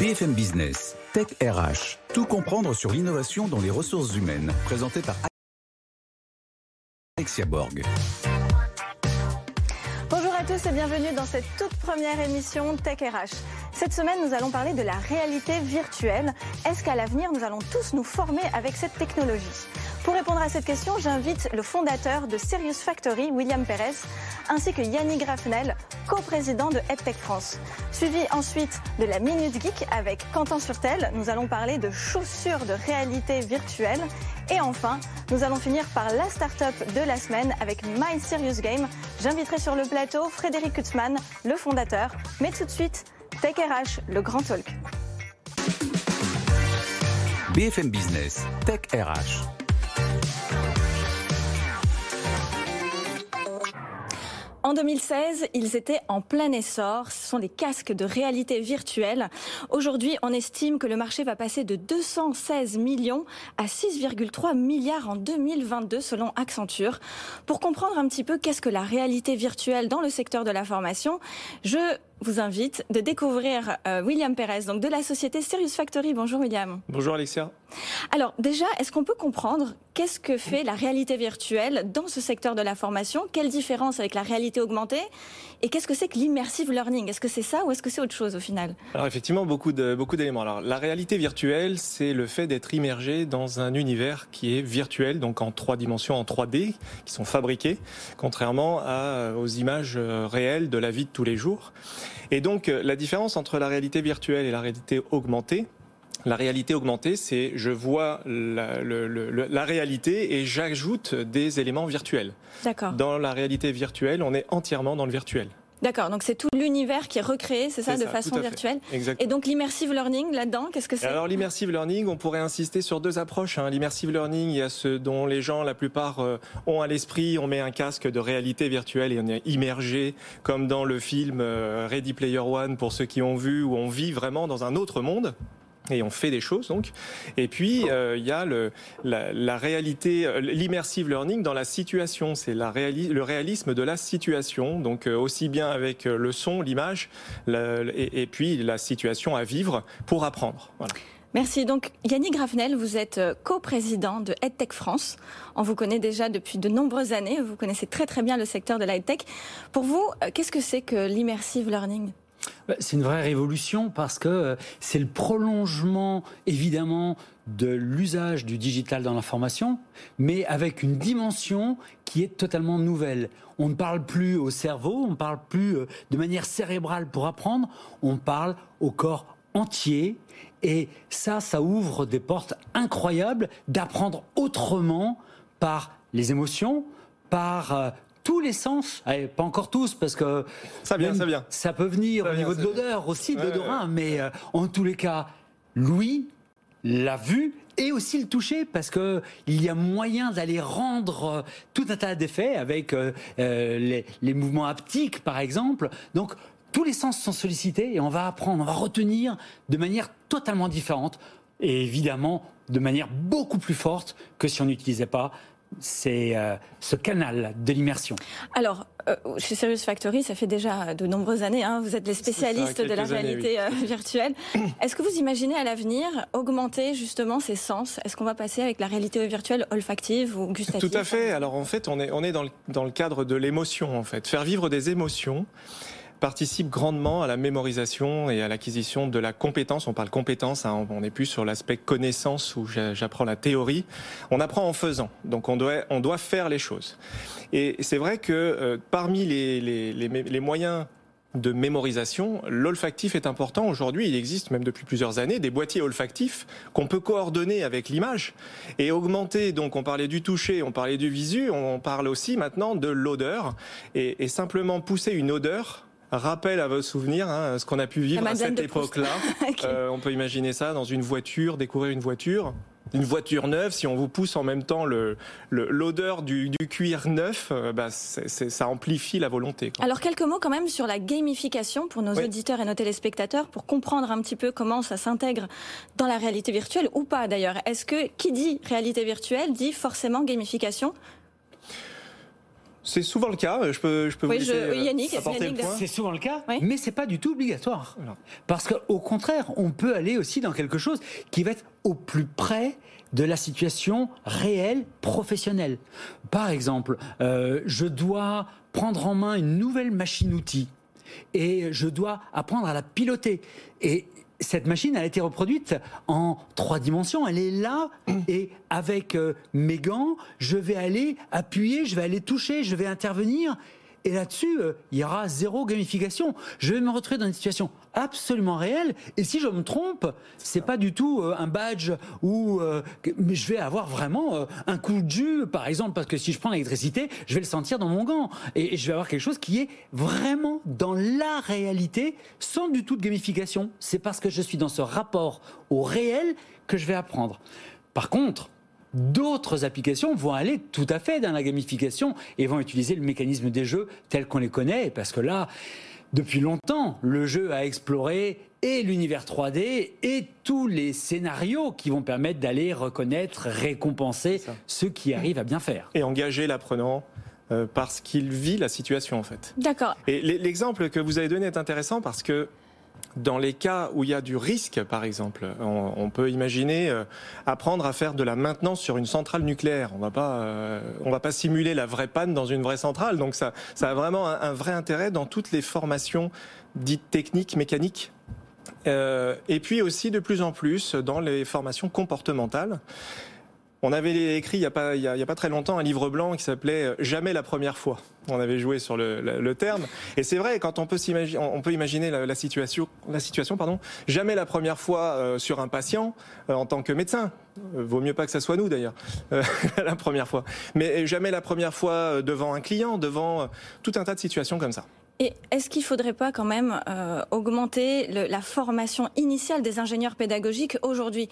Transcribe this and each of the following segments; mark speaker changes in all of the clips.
Speaker 1: BFM Business, Tech RH, tout comprendre sur l'innovation dans les ressources humaines, présenté par Alexia Borg.
Speaker 2: À tous et bienvenue dans cette toute première émission Tech RH. Cette semaine, nous allons parler de la réalité virtuelle. Est-ce qu'à l'avenir, nous allons tous nous former avec cette technologie? Pour répondre à cette question, j'invite le fondateur de Serious Factory, William Perez, ainsi que Yannick Grafnel, co-président de EdTech France. Suivi ensuite de la Minute Geek avec Quentin Surtel, nous allons parler de chaussures de réalité virtuelle. Et enfin, nous allons finir par la start-up de la semaine avec My Serious Game. J'inviterai sur le plateau Frédéric Kutzmann, le fondateur. Mais tout de suite, Tech RH, le grand talk.
Speaker 1: BFM Business, Tech RH.
Speaker 2: En 2016, ils étaient en plein essor. Ce sont les casques de réalité virtuelle. Aujourd'hui, on estime que le marché va passer de 216 millions à 6,3 milliards en 2022 selon Accenture. Pour comprendre un petit peu qu'est-ce que la réalité virtuelle dans le secteur de la formation, je vous invite de découvrir euh, William Perez, donc de la société Serious Factory. Bonjour William.
Speaker 3: Bonjour Alexia.
Speaker 2: Alors déjà, est-ce qu'on peut comprendre qu'est-ce que fait la réalité virtuelle dans ce secteur de la formation? Quelle différence avec la réalité augmentée? Et qu'est-ce que c'est que l'immersive learning? Est-ce que c'est ça ou est-ce que c'est autre chose au final?
Speaker 3: Alors effectivement, beaucoup de beaucoup d'éléments. Alors la réalité virtuelle, c'est le fait d'être immergé dans un univers qui est virtuel, donc en trois dimensions, en 3D, qui sont fabriqués, contrairement à, aux images euh, réelles de la vie de tous les jours. Et donc, euh, la différence entre la réalité virtuelle et la réalité augmentée, la réalité augmentée, c'est je vois la, la réalité et j'ajoute des éléments virtuels.
Speaker 2: D'accord.
Speaker 3: Dans la réalité virtuelle, on est entièrement dans le virtuel.
Speaker 2: D'accord, donc c'est tout l'univers qui est recréé, c'est ça, de façon virtuelle.
Speaker 3: Exactement.
Speaker 2: Et donc l'immersive learning là-dedans, qu'est-ce que c'est?
Speaker 3: Alors l'immersive learning, on pourrait insister sur deux approches. Hein. L'immersive learning, il y a ce dont les gens, la plupart, euh, ont à l'esprit. On met un casque de réalité virtuelle et on est immergé, comme dans le film euh, Ready Player One, pour ceux qui ont vu, où on vit vraiment dans un autre monde et on fait des choses donc. Et puis euh, il y a le, la, la réalité, euh, l'immersive learning dans la situation. C'est la le réalisme de la situation. Donc euh, aussi bien avec le son, l'image, et, et, puis la situation à vivre pour apprendre. Voilà.
Speaker 2: Merci. Donc, Yannick Grafnel, vous êtes co-président de EdTech France. On vous connaît déjà depuis de nombreuses années. Vous connaissez très très bien le secteur de l'EdTech. Pour vous, qu'est-ce que c'est que l'immersive learning?
Speaker 4: C'est une vraie révolution parce que euh, c'est le prolongement, évidemment, de l'usage du digital dans l'information, mais avec une dimension qui est totalement nouvelle. On ne parle plus au cerveau, on ne parle plus euh, de manière cérébrale pour apprendre, on parle au corps entier. Et ça, ça ouvre des portes incroyables d'apprendre autrement par les émotions, par euh, tous les sens, Allez, pas encore tous parce que
Speaker 3: ça vient, ça vient.
Speaker 4: Ça peut venir
Speaker 3: Ça
Speaker 4: au
Speaker 3: vient,
Speaker 4: niveau de l'odeur aussi, de
Speaker 3: Ouais,
Speaker 4: l'odorat,
Speaker 3: ouais.
Speaker 4: mais euh, en tous les cas, l'ouïe, la vue et aussi le toucher parce que il y a moyen d'aller rendre euh, tout un tas d'effets avec euh, les, les mouvements haptiques par exemple. Donc tous les sens sont sollicités et on va apprendre, on va retenir de manière totalement différente et évidemment de manière beaucoup plus forte que si on n'utilisait pas c'est euh, ce canal de l'immersion.
Speaker 2: Alors, euh, chez Serious Factory, ça fait déjà de nombreuses années, hein, vous êtes les spécialistes
Speaker 3: ça,
Speaker 2: de la
Speaker 3: années,
Speaker 2: réalité euh, virtuelle. Est-ce que vous imaginez à l'avenir augmenter justement ces sens? Est-ce qu'on va passer avec la réalité virtuelle olfactive ou gustative?
Speaker 3: Tout à fait. Alors en fait, on est, on est dans, le, dans le cadre de l'émotion, en fait. Faire vivre des émotions participe grandement à la mémorisation et à l'acquisition de la compétence. On parle compétence, hein, on n'est plus sur l'aspect connaissance où j'apprends la théorie. On apprend en faisant, donc on doit, faire les choses. Et c'est vrai que euh, parmi les, moyens de mémorisation, l'olfactif est important. Aujourd'hui, il existe même depuis plusieurs années des boîtiers olfactifs qu'on peut coordonner avec l'image et augmenter. Donc, on parlait du toucher, on parlait du visu, on parle aussi maintenant de l'odeur et simplement pousser une odeur rappelle à vos souvenirs hein, ce qu'on a pu vivre à cette époque-là. Euh, on peut imaginer ça dans une voiture, découvrir une voiture une voiture neuve, si on vous pousse en même temps l'odeur du, cuir neuf, euh, bah, ça amplifie la volonté.
Speaker 2: Alors quelques mots quand même sur la gamification pour nos auditeurs et nos téléspectateurs pour comprendre un petit peu comment ça s'intègre dans la réalité virtuelle ou pas d'ailleurs. Est-ce que qui dit réalité virtuelle dit forcément gamification
Speaker 3: c'est souvent le cas. Je peux, je peux
Speaker 2: oui,
Speaker 3: vous
Speaker 2: je, Yannick,
Speaker 4: C'est souvent le cas, oui. mais c'est pas du tout obligatoire. Parce qu'au contraire, on peut aller aussi dans quelque chose qui va être au plus près de la situation réelle professionnelle. Par exemple, euh, je dois prendre en main une nouvelle machine-outil et je dois apprendre à la piloter. Et cette machine a été reproduite en trois dimensions. Elle est là et avec euh, mes gants, je vais aller appuyer, je vais aller toucher, je vais intervenir et là-dessus, euh, il y aura zéro gamification. Je vais me retrouver dans une situation absolument réelle. Et si je me trompe, c'est pas du tout euh, un badge où euh, je vais avoir vraiment un coup de jus, par exemple, parce que si je prends l'électricité, je vais le sentir dans mon gant. Et, je vais avoir quelque chose qui est vraiment dans la réalité, sans du tout de gamification. C'est parce que je suis dans ce rapport au réel que je vais apprendre. Par contre, D'autres applications vont aller tout à fait dans la gamification et vont utiliser le mécanisme des jeux tel qu'on les connaît, parce que là, depuis longtemps, le jeu a exploré et l'univers 3D et tous les scénarios qui vont permettre d'aller reconnaître, récompenser ceux qui arrivent à bien faire.
Speaker 3: Et engager l'apprenant euh, parce qu'il vit la situation en fait.
Speaker 2: D'accord.
Speaker 3: Et l'exemple que vous avez donné est intéressant parce que dans les cas où il y a du risque, par exemple, on, peut imaginer euh, apprendre à faire de la maintenance sur une centrale nucléaire. On va pas, euh, on va pas simuler la vraie panne dans une vraie centrale. Donc ça, ça a vraiment un, vrai intérêt dans toutes les formations dites techniques, mécaniques. Euh, et puis aussi de plus en plus dans les formations comportementales. On avait écrit il n'y a, pas, il a pas très longtemps un livre blanc qui s'appelait euh, Jamais la première fois. On avait joué sur le, terme. Et c'est vrai, quand on peut, s'imaginer, on peut imaginer la, situation, la situation pardon, jamais la première fois euh, sur un patient euh, en tant que médecin. vaut mieux pas que ça soit nous d'ailleurs, la première fois. Mais jamais la première fois devant un client, devant tout un tas de situations comme ça.
Speaker 2: Et est-ce qu'il ne faudrait pas quand même euh, augmenter la formation initiale des ingénieurs pédagogiques aujourd'hui?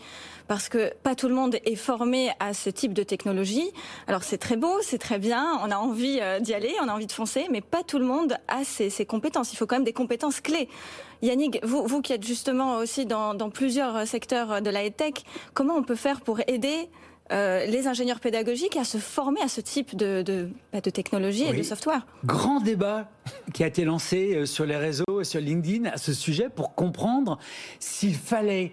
Speaker 2: Parce que pas tout le monde est formé à ce type de technologie. Alors c'est très beau, c'est très bien, on a envie euh, d'y aller, on a envie de foncer, mais pas tout le monde a ces, ces, compétences. Il faut quand même des compétences clés. Yannick, vous, vous qui êtes justement aussi dans, dans plusieurs secteurs de la tech, comment on peut faire pour aider euh, les ingénieurs pédagogiques à se former à ce type de, de, bah, technologie et de software.
Speaker 4: Grand débat qui a été lancé euh, sur les réseaux et sur LinkedIn à ce sujet pour comprendre s'il fallait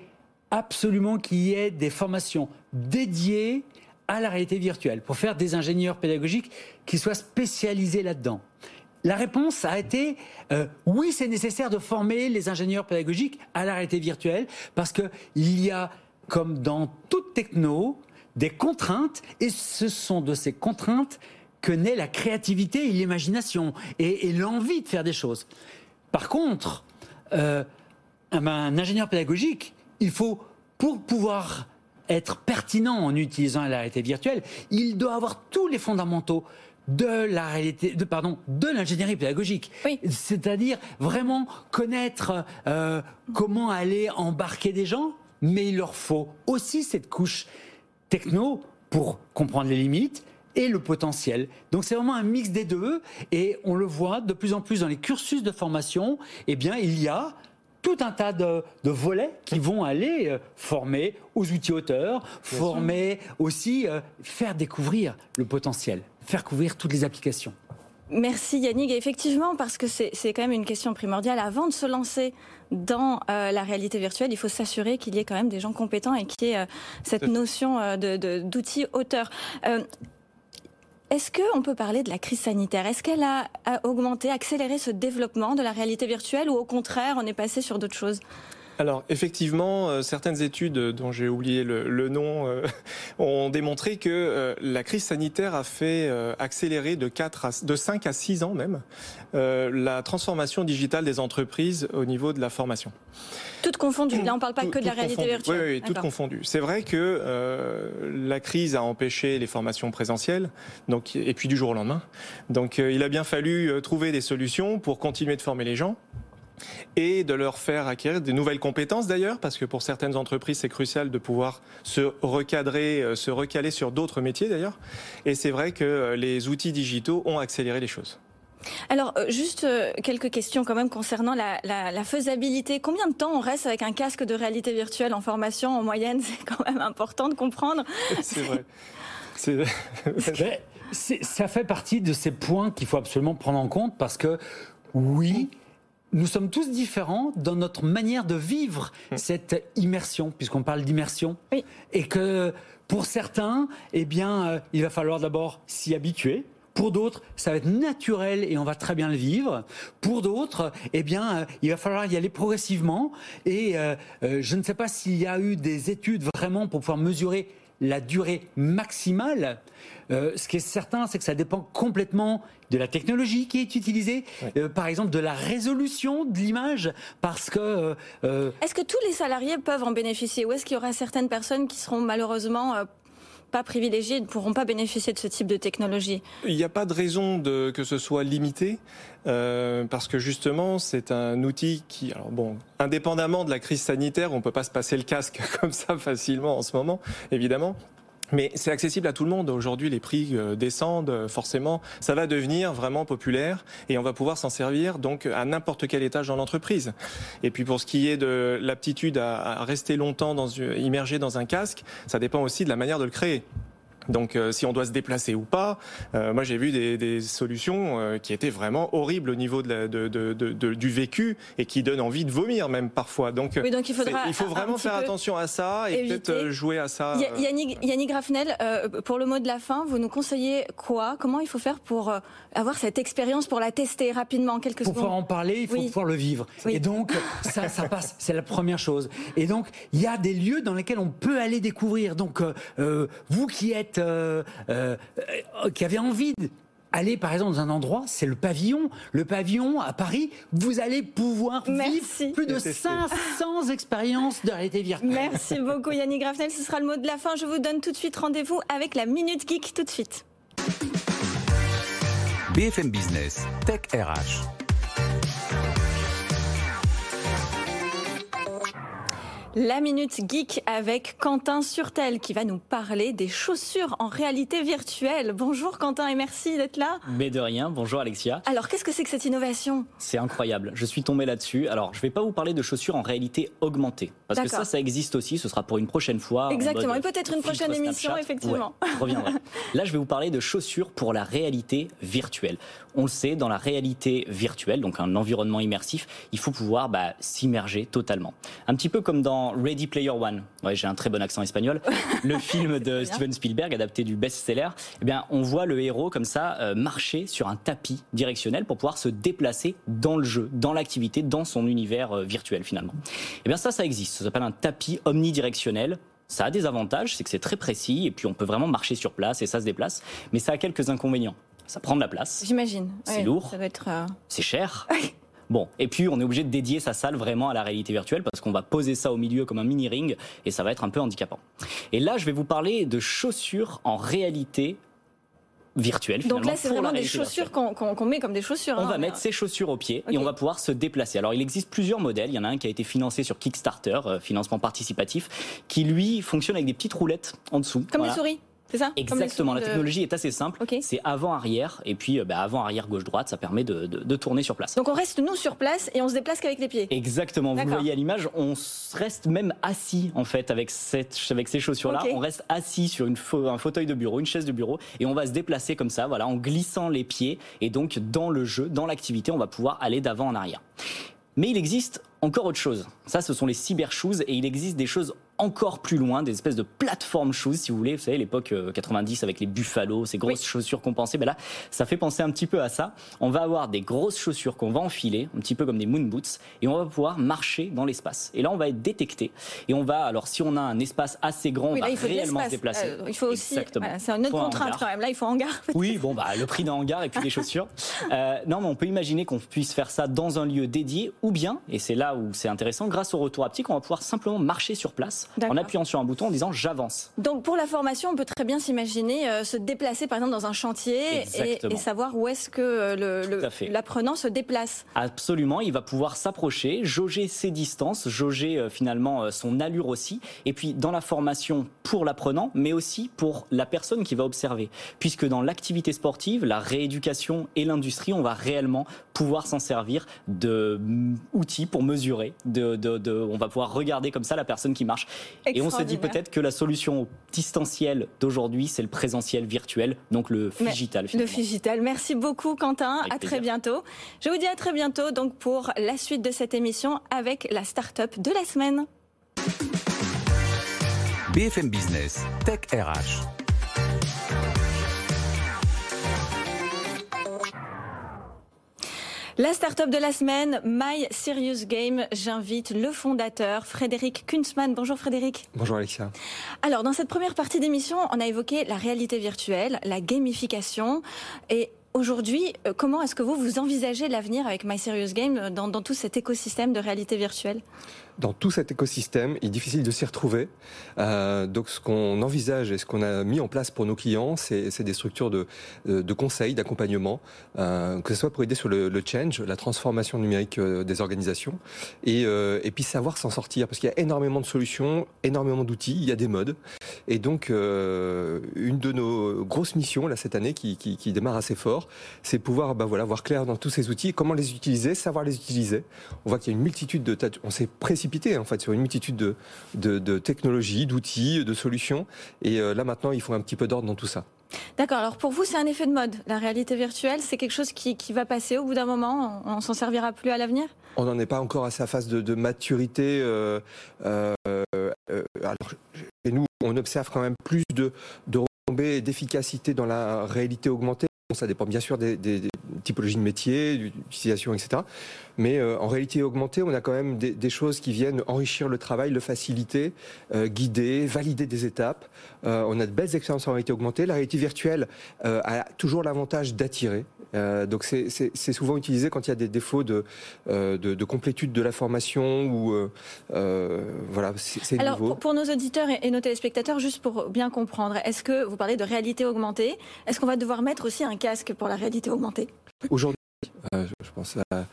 Speaker 4: absolument qu'il y ait des formations dédiées à la réalité virtuelle pour faire des ingénieurs pédagogiques qui soient spécialisés là-dedans. La réponse a été euh, oui, c'est nécessaire de former les ingénieurs pédagogiques à la réalité virtuelle parce qu'il y a, comme dans toute techno, des contraintes, et ce sont de ces contraintes que naît la créativité et l'imagination, et, l'envie de faire des choses. Par contre, euh, un ingénieur pédagogique, il faut, pour pouvoir être pertinent en utilisant la réalité virtuelle, il doit avoir tous les fondamentaux de la réalité, de, pardon, de l'ingénierie pédagogique. C'est-à-dire vraiment connaître euh, comment aller embarquer des gens, mais il leur faut aussi cette couche techno pour comprendre les limites et le potentiel. Donc c'est vraiment un mix des deux et on le voit de plus en plus dans les cursus de formation, eh bien il y a tout un tas de, volets qui vont aller euh, former aux outils auteurs, former aussi, euh, faire découvrir le potentiel, faire couvrir toutes les applications.
Speaker 2: Merci Yannick. effectivement, parce que c'est quand même une question primordiale, avant de se lancer dans euh, la réalité virtuelle, il faut s'assurer qu'il y ait quand même des gens compétents et qu'il y ait euh, cette notion euh, d'outils auteurs. Est-ce qu'on peut parler de la crise sanitaire? Est-ce qu'elle a, augmenté, accéléré ce développement de la réalité virtuelle ou au contraire, on est passé sur d'autres choses?
Speaker 3: Alors effectivement, euh, certaines études dont j'ai oublié le, nom euh, ont démontré que euh, la crise sanitaire a fait accélérer de 4 de 5 à 6 ans même la transformation digitale des entreprises au niveau de la formation.
Speaker 2: Toutes confondues. Là, on ne parle pas que de la réalité virtuelle.
Speaker 3: Oui, oui, toutes confondues. C'est vrai que la crise a empêché les formations présentielles, donc et puis du jour au lendemain. Donc il a bien fallu trouver des solutions pour continuer de former les gens et de leur faire acquérir des nouvelles compétences d'ailleurs, parce que pour certaines entreprises, c'est crucial de pouvoir se recadrer, euh, se recaler sur d'autres métiers d'ailleurs. Et c'est vrai que euh, les outils digitaux ont accéléré les choses.
Speaker 2: Alors, euh, juste quelques questions quand même concernant la, faisabilité. Combien de temps on reste avec un casque de réalité virtuelle en formation en moyenne? C'est quand même important de comprendre.
Speaker 3: C'est vrai.
Speaker 4: ça fait partie de ces points qu'il faut absolument prendre en compte parce que oui, nous sommes tous différents dans notre manière de vivre hmm. cette immersion, puisqu'on parle d'immersion. Et que pour certains, eh bien, euh, il va falloir d'abord s'y habituer. Pour d'autres, ça va être naturel et on va très bien le vivre. Pour d'autres, eh bien, euh, il va falloir y aller progressivement. Et euh, je ne sais pas s'il y a eu des études vraiment pour pouvoir mesurer la durée maximale. Euh, ce qui est certain, c'est que ça dépend complètement de la technologie qui est utilisée, euh, par exemple de la résolution de l'image, parce que...
Speaker 2: Euh, est-ce que tous les salariés peuvent en bénéficier ou est-ce qu'il y aura certaines personnes qui seront malheureusement pas privilégiés ne pourront pas bénéficier de ce type de technologie
Speaker 3: Il n'y a pas de raison de, que ce soit limité, parce que justement, c'est un outil qui, alors bon, indépendamment de la crise sanitaire, on ne peut pas se passer le casque comme ça facilement en ce moment, évidemment. Mais c'est accessible à tout le monde. Aujourd'hui, les prix euh, descendent euh, forcément. Ça va devenir vraiment populaire et on va pouvoir s'en servir donc à n'importe quel étage dans l'entreprise. Et puis pour ce qui est de l'aptitude à, rester longtemps dans, immergé dans un casque, ça dépend aussi de la manière de le créer. Donc euh, si on doit se déplacer ou pas, euh, moi j'ai vu des, des solutions euh, qui étaient vraiment horribles au niveau de, la, de, de, de, du vécu et qui donnent envie de vomir même parfois.
Speaker 2: Donc, oui, donc il, faudra
Speaker 3: il faut vraiment faire attention à ça et peut-être jouer à ça.
Speaker 2: Yannick, Yannick Raffnel, pour le mot de la fin, vous nous conseillez quoi? Comment il faut faire pour avoir cette expérience, pour la tester rapidement en quelques
Speaker 4: pour
Speaker 2: secondes?
Speaker 4: Pour pouvoir en parler, il faut pouvoir le vivre. Et donc ça, ça passe, c'est la première chose. Et donc il y a des lieux dans lesquels on peut aller découvrir. Donc vous qui êtes euh, euh, qui avait envie d'aller par exemple dans un endroit, c'est le pavillon. Le pavillon à Paris, vous allez pouvoir vivre plus de 500 expériences de réalité virtuelle.
Speaker 2: Merci beaucoup Yannick Grafnel, ce sera le mot de la fin. Je vous donne tout de suite rendez-vous avec la Minute Geek tout de suite.
Speaker 1: BFM Business, Tech RH.
Speaker 2: La Minute Geek avec Quentin Surtel qui va nous parler des chaussures en réalité virtuelle. Bonjour Quentin et merci d'être là.
Speaker 5: Mais de rien, bonjour Alexia.
Speaker 2: Alors qu'est-ce que c'est que cette innovation?
Speaker 5: C'est incroyable, je suis tombé là-dessus. Alors je ne vais pas vous parler de chaussures en réalité augmentée, parce que ça, ça existe aussi, ce sera pour une prochaine fois.
Speaker 2: Exactement, et peut-être une prochaine émission, effectivement.
Speaker 5: je reviendrai. Là je vais vous parler de chaussures pour la réalité virtuelle. On le sait, dans la réalité virtuelle, donc un environnement immersif, il faut pouvoir bah, s'immerger totalement. Un petit peu comme dans Ready Player One. Ouais, j'ai un très bon accent espagnol. le film de Steven Spielberg, adapté du best-seller. Eh bien, on voit le héros comme ça euh, marcher sur un tapis directionnel pour pouvoir se déplacer dans le jeu, dans l'activité, dans son univers euh, virtuel finalement. Eh bien, ça, ça existe. Ça s'appelle un tapis omnidirectionnel. Ça a des avantages, c'est que c'est très précis et puis on peut vraiment marcher sur place et ça se déplace. Mais ça a quelques inconvénients. Ça prend de la place.
Speaker 2: J'imagine.
Speaker 5: C'est lourd. Ça va être. Euh, c'est cher. Bon, et puis on est obligé de dédier sa salle vraiment à la réalité virtuelle parce qu'on va poser ça au milieu comme un mini ring et ça va être un peu handicapant. Et là, je vais vous parler de chaussures en réalité virtuelle.
Speaker 2: Donc là, c'est vraiment des chaussures qu'on met comme des chaussures.
Speaker 5: On hein, va mettre ces chaussures au pied et on va pouvoir se déplacer. Alors, il existe plusieurs modèles. Il y en a un qui a été financé sur Kickstarter, euh, financement participatif, qui lui fonctionne avec des petites roulettes en dessous.
Speaker 2: Comme des souris c'est ça?
Speaker 5: Exactement. La technologie est assez simple. C'est avant-arrière. Et puis, euh, bah, avant-arrière, gauche-droite, ça permet de, tourner sur place.
Speaker 2: Donc, on reste, nous, sur place et on se déplace qu'avec les pieds.
Speaker 5: Exactement. Vous voyez à l'image, on reste même assis, en fait, avec, cette, avec ces chaussures-là. On reste assis sur une, un fauteuil de bureau, une chaise de bureau. Et on va se déplacer comme ça, voilà, en glissant les pieds. Et donc, dans le jeu, dans l'activité, on va pouvoir aller d'avant en arrière. Mais il existe encore autre chose. Ça, ce sont les cyber shoes et il existe des choses encore plus loin, des espèces de plateformes shoes, si vous voulez. Vous savez, l'époque 90 avec les Buffalo, ces grosses chaussures compensées. Ben là, ça fait penser un petit peu à ça. On va avoir des grosses chaussures qu'on va enfiler, un petit peu comme des moon boots, et on va pouvoir marcher dans l'espace. Et là, on va être détecté. Et on va, alors si on a un espace assez grand, on va réellement se déplacer.
Speaker 2: il faut aussi. c'est une autre contrainte quand même. Là, il faut hangar.
Speaker 5: Oui, bon, bah, le prix d'un hangar et puis des chaussures. non, mais on peut imaginer qu'on puisse faire ça dans un lieu dédié, ou bien, et c'est là où c'est intéressant, grâce au retour haptique, on va pouvoir simplement marcher sur place en appuyant sur un bouton en disant j'avance.
Speaker 2: Donc pour la formation, on peut très bien s'imaginer euh, se déplacer par exemple dans un chantier et, savoir où est-ce que euh, l'apprenant se déplace.
Speaker 5: Absolument, il va pouvoir s'approcher, jauger ses distances, jauger euh, finalement son allure aussi, et puis dans la formation pour l'apprenant, mais aussi pour la personne qui va observer, puisque dans l'activité sportive, la rééducation et l'industrie, on va réellement pouvoir s'en servir de mm, outils pour mesurer, de, de, on va pouvoir regarder comme ça la personne qui marche. Et on se dit peut-être que la solution distancielle d'aujourd'hui, c'est le présentiel virtuel, donc le digital.
Speaker 2: Le digital. Merci beaucoup, Quentin. à très bientôt. Je vous dis à très bientôt donc pour la suite de cette émission avec la start-up de la semaine.
Speaker 1: BFM Business, Tech RH.
Speaker 2: La start-up de la semaine, My Serious Game. J'invite le fondateur, Frédéric Kunzmann. Bonjour Frédéric.
Speaker 6: Bonjour Alexia.
Speaker 2: Alors, dans cette première partie d'émission, on a évoqué la réalité virtuelle, la gamification et Aujourd'hui, euh, comment est-ce que vous vous envisagez l'avenir avec My Serious Game dans, dans tout cet écosystème de réalité virtuelle?
Speaker 6: Dans tout cet écosystème, il est difficile de s'y retrouver. Euh, donc, ce qu'on envisage et ce qu'on a mis en place pour nos clients, c'est des structures de, de conseil, d'accompagnement, euh, que ce soit pour aider sur le, le change, la transformation numérique euh, des organisations, et, euh, et puis savoir s'en sortir, parce qu'il y a énormément de solutions, énormément d'outils, il y a des modes. Et donc, euh, une de nos grosses missions là cette année, qui, qui, qui démarre assez fort, c'est pouvoir, bah voilà, voir clair dans tous ces outils, comment les utiliser, savoir les utiliser. On voit qu'il y a une multitude de, on s'est précipité en fait sur une multitude de, de, technologies, d'outils, de solutions. Et euh, là maintenant, il faut un petit peu d'ordre dans tout ça.
Speaker 2: D'accord. Alors pour vous, c'est un effet de mode. La réalité virtuelle, c'est quelque chose qui, qui, va passer au bout d'un moment? On, s'en servira plus à l'avenir?
Speaker 6: On n'en est pas encore à sa phase de, maturité. Euh, euh, alors, et nous, on observe quand même plus de, de retombées et d'efficacité dans la réalité augmentée. Ça dépend bien sûr des, des, des typologies de métiers, d'utilisation, etc. Mais euh, en réalité augmentée, on a quand même des, des, choses qui viennent enrichir le travail, le faciliter, euh, guider, valider des étapes. Euh, on a de belles expériences en réalité augmentée. La réalité virtuelle a toujours l'avantage d'attirer. Donc c'est souvent utilisé quand il y a des défauts de, de, de complétude de la formation ou voilà, c'est
Speaker 2: Alors pour, pour, nos auditeurs et nos téléspectateurs, juste pour bien comprendre, est-ce que vous parlez de réalité augmentée Est-ce qu'on va devoir mettre aussi un casque pour la réalité augmentée?
Speaker 6: Aujourd'hui, euh, je pense à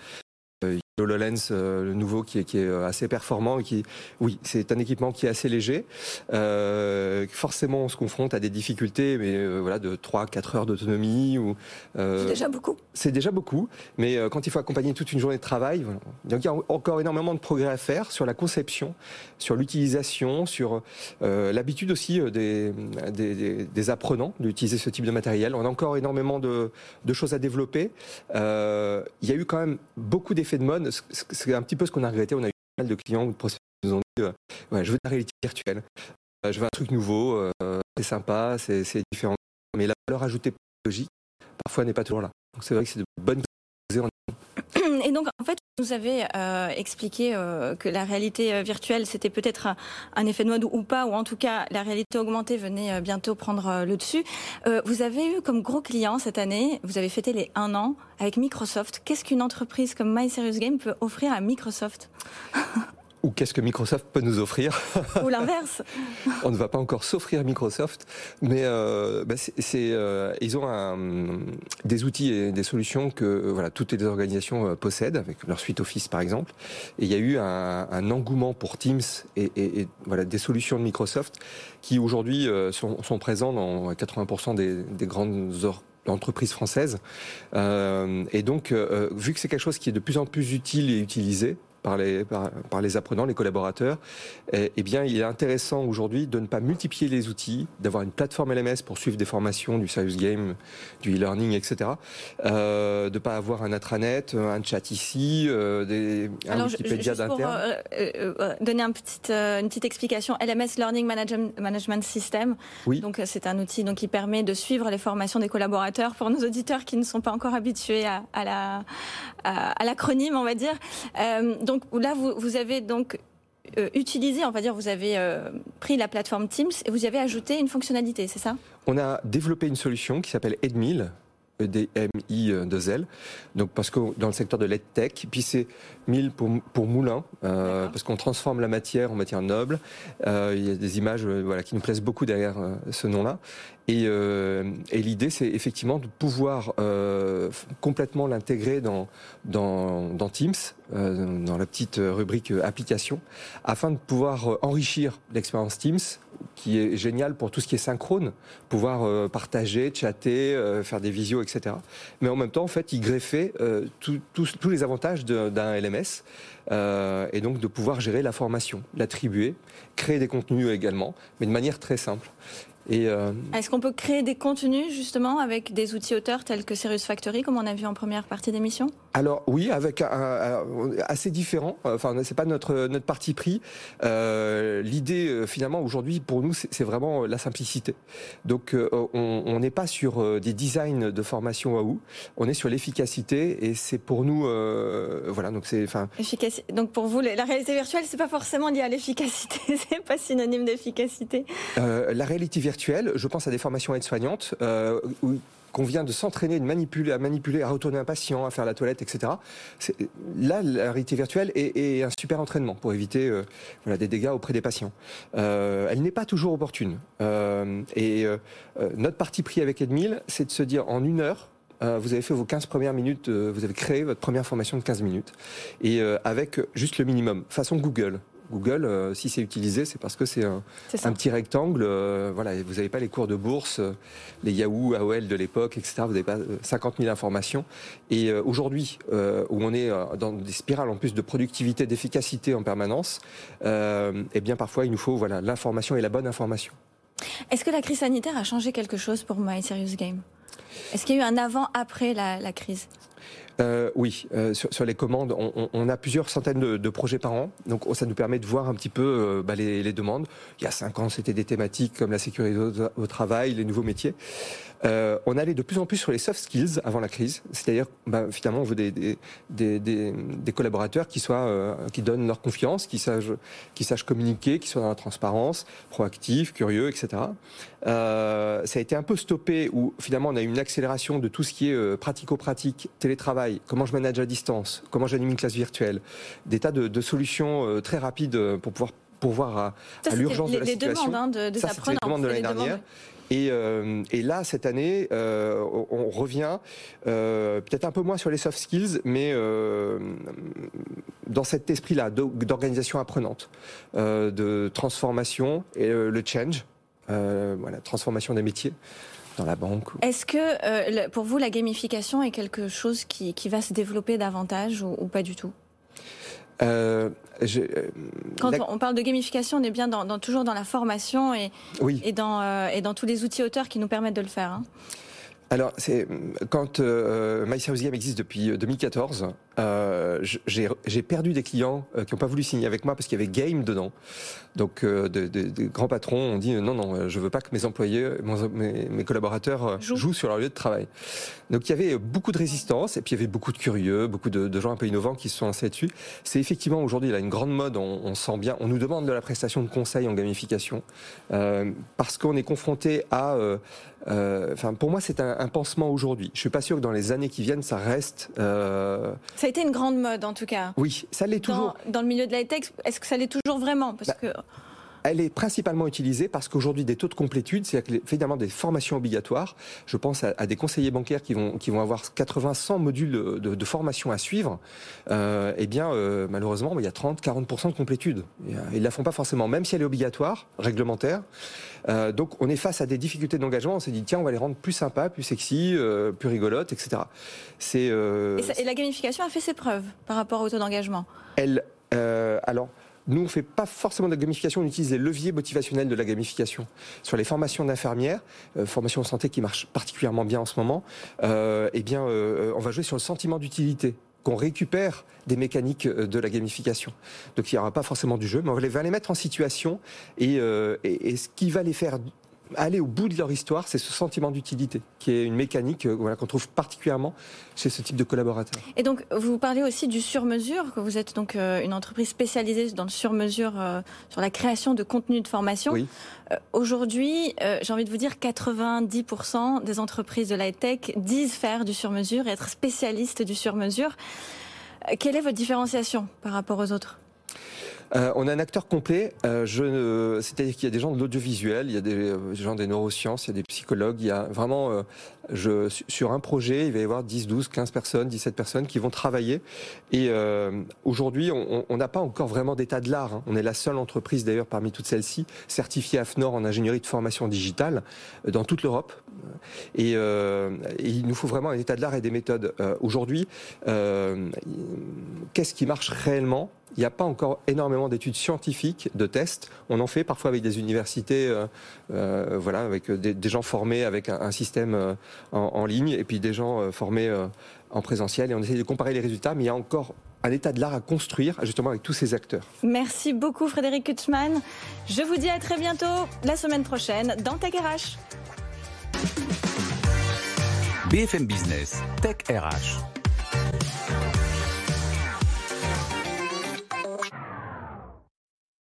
Speaker 6: HoloLens, euh, le nouveau, qui est, qui est euh, assez performant et qui, oui, c'est un équipement qui est assez léger. Euh, forcément, on se confronte à des difficultés, mais euh, voilà, de 3-4 heures d'autonomie. ou
Speaker 2: c'est déjà beaucoup.
Speaker 6: C'est déjà beaucoup, mais quand il faut accompagner toute une journée de travail, voilà. donc il y a encore énormément de progrès à faire sur la conception, sur l'utilisation, sur l'habitude aussi des, des, des apprenants d'utiliser ce type de matériel. On a encore énormément de, de choses à développer. il y a eu quand même beaucoup d'effets de mode c'est un petit peu ce qu'on a regretté. On a eu pas mal de clients ou de prospects qui nous ont dit euh, je veux de la réalité virtuelle, euh, je veux un truc nouveau, euh, c'est sympa, c'est différent. Mais la valeur ajoutée logique, parfois, n'est pas toujours là. Donc c'est vrai que c'est de bonnes
Speaker 2: choses. Et donc, en fait, vous avez euh, expliqué euh, que la réalité euh, virtuelle, c'était peut-être un, effet de mode ou pas, ou en tout cas, la réalité augmentée venait bientôt prendre le dessus. vous avez eu comme gros client cette année, vous avez fêté les un an avec Microsoft. Qu'est-ce qu'une entreprise comme My Serious Game peut offrir à Microsoft?
Speaker 6: Ou qu'est-ce que Microsoft peut nous offrir
Speaker 2: Ou l'inverse
Speaker 6: On ne va pas encore s'offrir Microsoft, mais euh, bah c'est, euh, ils ont un, des outils et des solutions que euh, voilà, toutes les organisations possèdent, avec leur suite Office par exemple. Et il y a eu un, un engouement pour Teams et, et, et, voilà, des solutions de Microsoft qui aujourd'hui sont, sont présents dans 80% des, des grandes entreprises françaises. Euh, et donc, euh, vu que c'est quelque chose qui est de plus en plus utile et utilisé, par les, par, les apprenants, les collaborateurs, eh, eh, bien, il est intéressant aujourd'hui de ne pas multiplier les outils, d'avoir une plateforme LMS pour suivre des formations, du serious game, du e-learning, etc. Euh, de ne pas avoir un intranet, un chat ici, euh, des, un
Speaker 2: Alors, Wikipédia d'interne. Euh, euh, euh, donner un petit, une petite explication, LMS Learning Management, Management System. Oui. Donc, c'est un outil donc, qui permet de suivre les formations des collaborateurs pour nos auditeurs qui ne sont pas encore habitués à, à la, à, l'acronyme, on va dire. Euh, donc là, vous, avez donc euh, utilisé, on va dire, vous avez euh, pris la plateforme Teams et vous y avez ajouté une fonctionnalité, c'est ça?
Speaker 6: On a développé une solution qui s'appelle Edmil, EDMI2L. Donc parce que dans le secteur de l'EdTech, puis c'est 1000 pour, pour moulin, euh, parce qu'on transforme la matière en matière noble. Euh, il y a des images euh, voilà, qui nous plaisent beaucoup derrière euh, ce nom-là. Et, euh, et l'idée, c'est effectivement de pouvoir euh, complètement l'intégrer dans, dans, dans Teams, dans la petite rubrique application, afin de pouvoir enrichir l'expérience Teams qui est génial pour tout ce qui est synchrone, pouvoir euh, partager, chatter, euh, faire des visios, etc. Mais en même temps, en fait, y greffer euh, tous les avantages d'un LMS et donc de pouvoir gérer la formation, l'attribuer, créer des contenus également, mais de manière très simple.
Speaker 2: Euh, Est-ce qu'on peut créer des contenus justement avec des outils auteurs tels que Serious Factory, comme on a vu en première partie d'émission?
Speaker 6: Alors oui, avec un, assez différent. Enfin, c'est pas notre notre parti pris. Euh, L'idée euh, finalement aujourd'hui pour nous, c'est vraiment la simplicité. Donc euh, on n'est pas sur des designs de formation waouh, on est sur l'efficacité et c'est pour nous voilà donc c'est enfin.
Speaker 2: Donc pour vous, la réalité virtuelle, c'est pas forcément lié à l'efficacité, c'est pas synonyme d'efficacité.
Speaker 6: la réalité virtuelle je pense à des formations aides-soignantes euh, où qu'on vient de s'entraîner, manipuler, à manipuler, à retourner un patient, à faire la toilette, etc. Là, la réalité virtuelle est, un super entraînement pour éviter euh, des dégâts auprès des patients. Euh, elle n'est pas toujours opportune. et notre parti pris avec Edmil, c'est de se dire en une heure, vous avez fait vos 15 premières minutes, vous avez créé votre première formation de 15 minutes, et avec juste le minimum, façon Google. Google, euh, si c'est utilisé, c'est parce que c'est un, petit rectangle. Euh, voilà, vous n'avez pas les cours de bourse, euh, les Yahoo, AOL de l'époque, etc. Vous n'avez pas 50 000 informations. Et aujourd'hui, où on est dans des spirales en plus de productivité, d'efficacité en permanence, eh bien parfois il nous faut voilà l'information et la bonne information.
Speaker 2: Est-ce que la crise sanitaire a changé quelque chose pour My Serious Game? Est-ce qu'il y a eu un avant-après la crise?
Speaker 6: Euh, oui, euh, sur, les commandes, on, a plusieurs centaines de, projets par an, donc ça nous permet de voir un petit peu euh, bah, les, demandes. Il y a cinq ans, c'était des thématiques comme la sécurité au, travail, les nouveaux métiers. on allait de plus en plus sur les soft skills avant la crise, c'est-à-dire bah, finalement on veut des, des, collaborateurs qui soient, qui donnent leur confiance, qui sachent, qui sachent communiquer, qui soient dans la transparence, proactifs, curieux, etc. ça a été un peu stoppé où finalement on a eu une accélération de tout ce qui est pratico-pratique, télétravail comment je manage à distance, comment j'anime une classe virtuelle, des tas de, solutions euh, très rapides euh, pour pouvoir pourvoir à, à l'urgence de la situation.
Speaker 2: Demandes, hein, de, Ça,
Speaker 6: c'était les demandes de l'année dernière. Et, euh, et, là, cette année, on revient peut-être un peu moins sur les soft skills, mais dans cet esprit-là d'organisation apprenante, de transformation et le change, voilà, transformation des métiers dans la banque.
Speaker 2: Est-ce que euh, pour vous la gamification est quelque chose qui, qui va se développer davantage ou, pas du tout? Euh, je, euh, Quand on parle de gamification, on est bien dans, toujours dans la formation et, oui. et, dans, et dans tous les outils auteurs qui nous permettent de le faire. Hein.
Speaker 6: Alors, c'est quand euh, My Game existe depuis 2014, euh, j'ai perdu des clients qui n'ont pas voulu signer avec moi parce qu'il y avait game dedans. Donc, euh, de, de, de, grands patrons ont dit non, non, je veux pas que mes employés, mes, mes collaborateurs jouent sur leur lieu de travail. Donc, il y avait beaucoup de résistance et puis il y avait beaucoup de curieux, beaucoup de, de gens un peu innovants qui se sont lancés dessus. C'est effectivement aujourd'hui là une grande mode. On, on, sent bien. On nous demande de la prestation de conseil en gamification parce qu'on est confronté à. Enfin, pour moi, c'est un un, pansement aujourd'hui. Je suis pas sûr que dans les années qui viennent, ça reste.
Speaker 2: Euh... Ça a été une grande mode, en tout cas.
Speaker 6: Oui, ça l'est toujours.
Speaker 2: Dans, le milieu de la tech, est-ce que ça l'est toujours vraiment? Parce bah, que
Speaker 6: elle est principalement utilisée parce qu'aujourd'hui, des taux de complétude, c'est-à-dire finalement des formations obligatoires. Je pense à, des conseillers bancaires qui vont, qui vont avoir 80, 100 modules de, de formation à suivre. Euh, eh bien, euh, malheureusement, il y a 30, 40% de complétude. Euh, ils la font pas forcément, même si elle est obligatoire, réglementaire. Euh, donc, on est face à des difficultés d'engagement. On s'est dit, tiens, on va les rendre plus sympas, plus sexy, plus rigolotes, etc.
Speaker 2: C'est. Et, et la gamification a fait ses preuves par rapport au taux d'engagement?
Speaker 6: Elle alors, nous, on ne fait pas forcément de la gamification, on utilise les leviers motivationnels de la gamification. Sur les formations d'infirmières, euh, formation en santé qui marche particulièrement bien en ce moment, euh, eh bien, euh, on va jouer sur le sentiment d'utilité qu'on récupère des mécaniques de la gamification. Donc il n'y aura pas forcément du jeu, mais on va les mettre en situation et, et ce qui va les faire aller au bout de leur histoire, c'est ce sentiment d'utilité, qui est une mécanique euh, qu'on trouve particulièrement chez ce type de collaborateurs.
Speaker 2: Et donc, vous parlez aussi du sur-mesure, que vous êtes donc euh, une entreprise spécialisée dans le sur-mesure, euh, sur la création de contenu de formation.
Speaker 6: Oui.
Speaker 2: Aujourd'hui, j'ai envie de vous dire, 90% des entreprises de la tech disent faire du sur-mesure et être spécialistes du sur-mesure. Quelle est votre différenciation par rapport aux autres?
Speaker 6: Euh, on a un acteur complet. Euh, c'est-à-dire qu'il y a des gens de l'audiovisuel, il y a des, euh, gens des neurosciences, il y a des psychologues. Il y a vraiment, je, sur un projet, il va y avoir 10, 12, 15 personnes, 17 personnes qui vont travailler. Et aujourd'hui, on n'a pas encore vraiment d'état de l'art. Hein. On est la seule entreprise, d'ailleurs, parmi toutes celles-ci, certifiée AFNOR en ingénierie de formation digitale dans toute l'Europe. Et, il nous faut vraiment un état de l'art et des méthodes. aujourd'hui, qu'est-ce qui marche réellement? Il n'y a pas encore énormément d'études scientifiques, de tests. On en fait parfois avec des universités, euh, euh, voilà, avec des, gens formés avec un, système euh, en, ligne, et puis des gens formés en présentiel. Et on essaie de comparer les résultats, mais il y a encore un état de l'art à construire, justement, avec tous ces acteurs.
Speaker 2: Merci beaucoup, Frédéric Kutschmann. Je vous dis à très bientôt, la semaine prochaine, dans Tech RH.
Speaker 1: BFM Business, Tech RH.